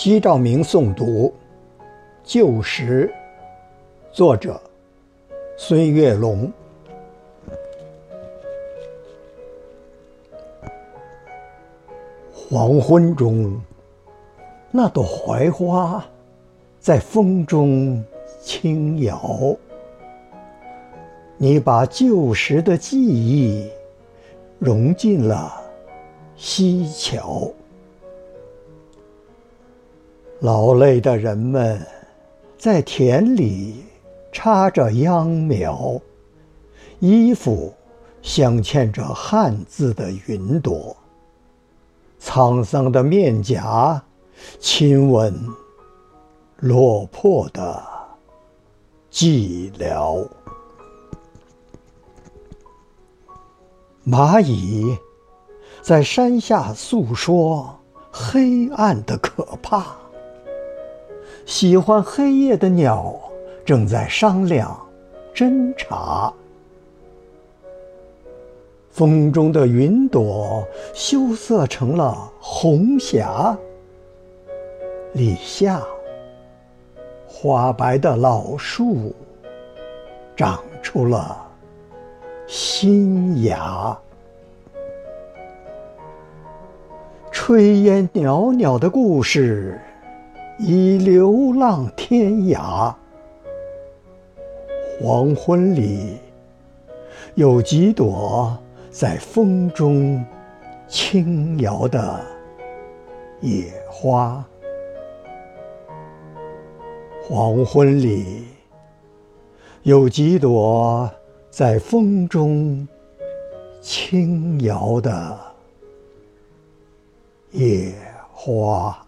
西照明诵读《旧时》，作者孙月龙。黄昏中，那朵槐花在风中轻摇。你把旧时的记忆融进了西桥。劳累的人们在田里插着秧苗，衣服镶嵌着汉字的云朵，沧桑的面颊亲吻落魄的寂寥。蚂蚁在山下诉说黑暗的可怕。喜欢黑夜的鸟正在商量侦查。风中的云朵羞涩成了红霞。立夏，花白的老树长出了新芽。炊烟袅袅的故事。已流浪天涯。黄昏里，有几朵在风中轻摇的野花。黄昏里，有几朵在风中轻摇的野花。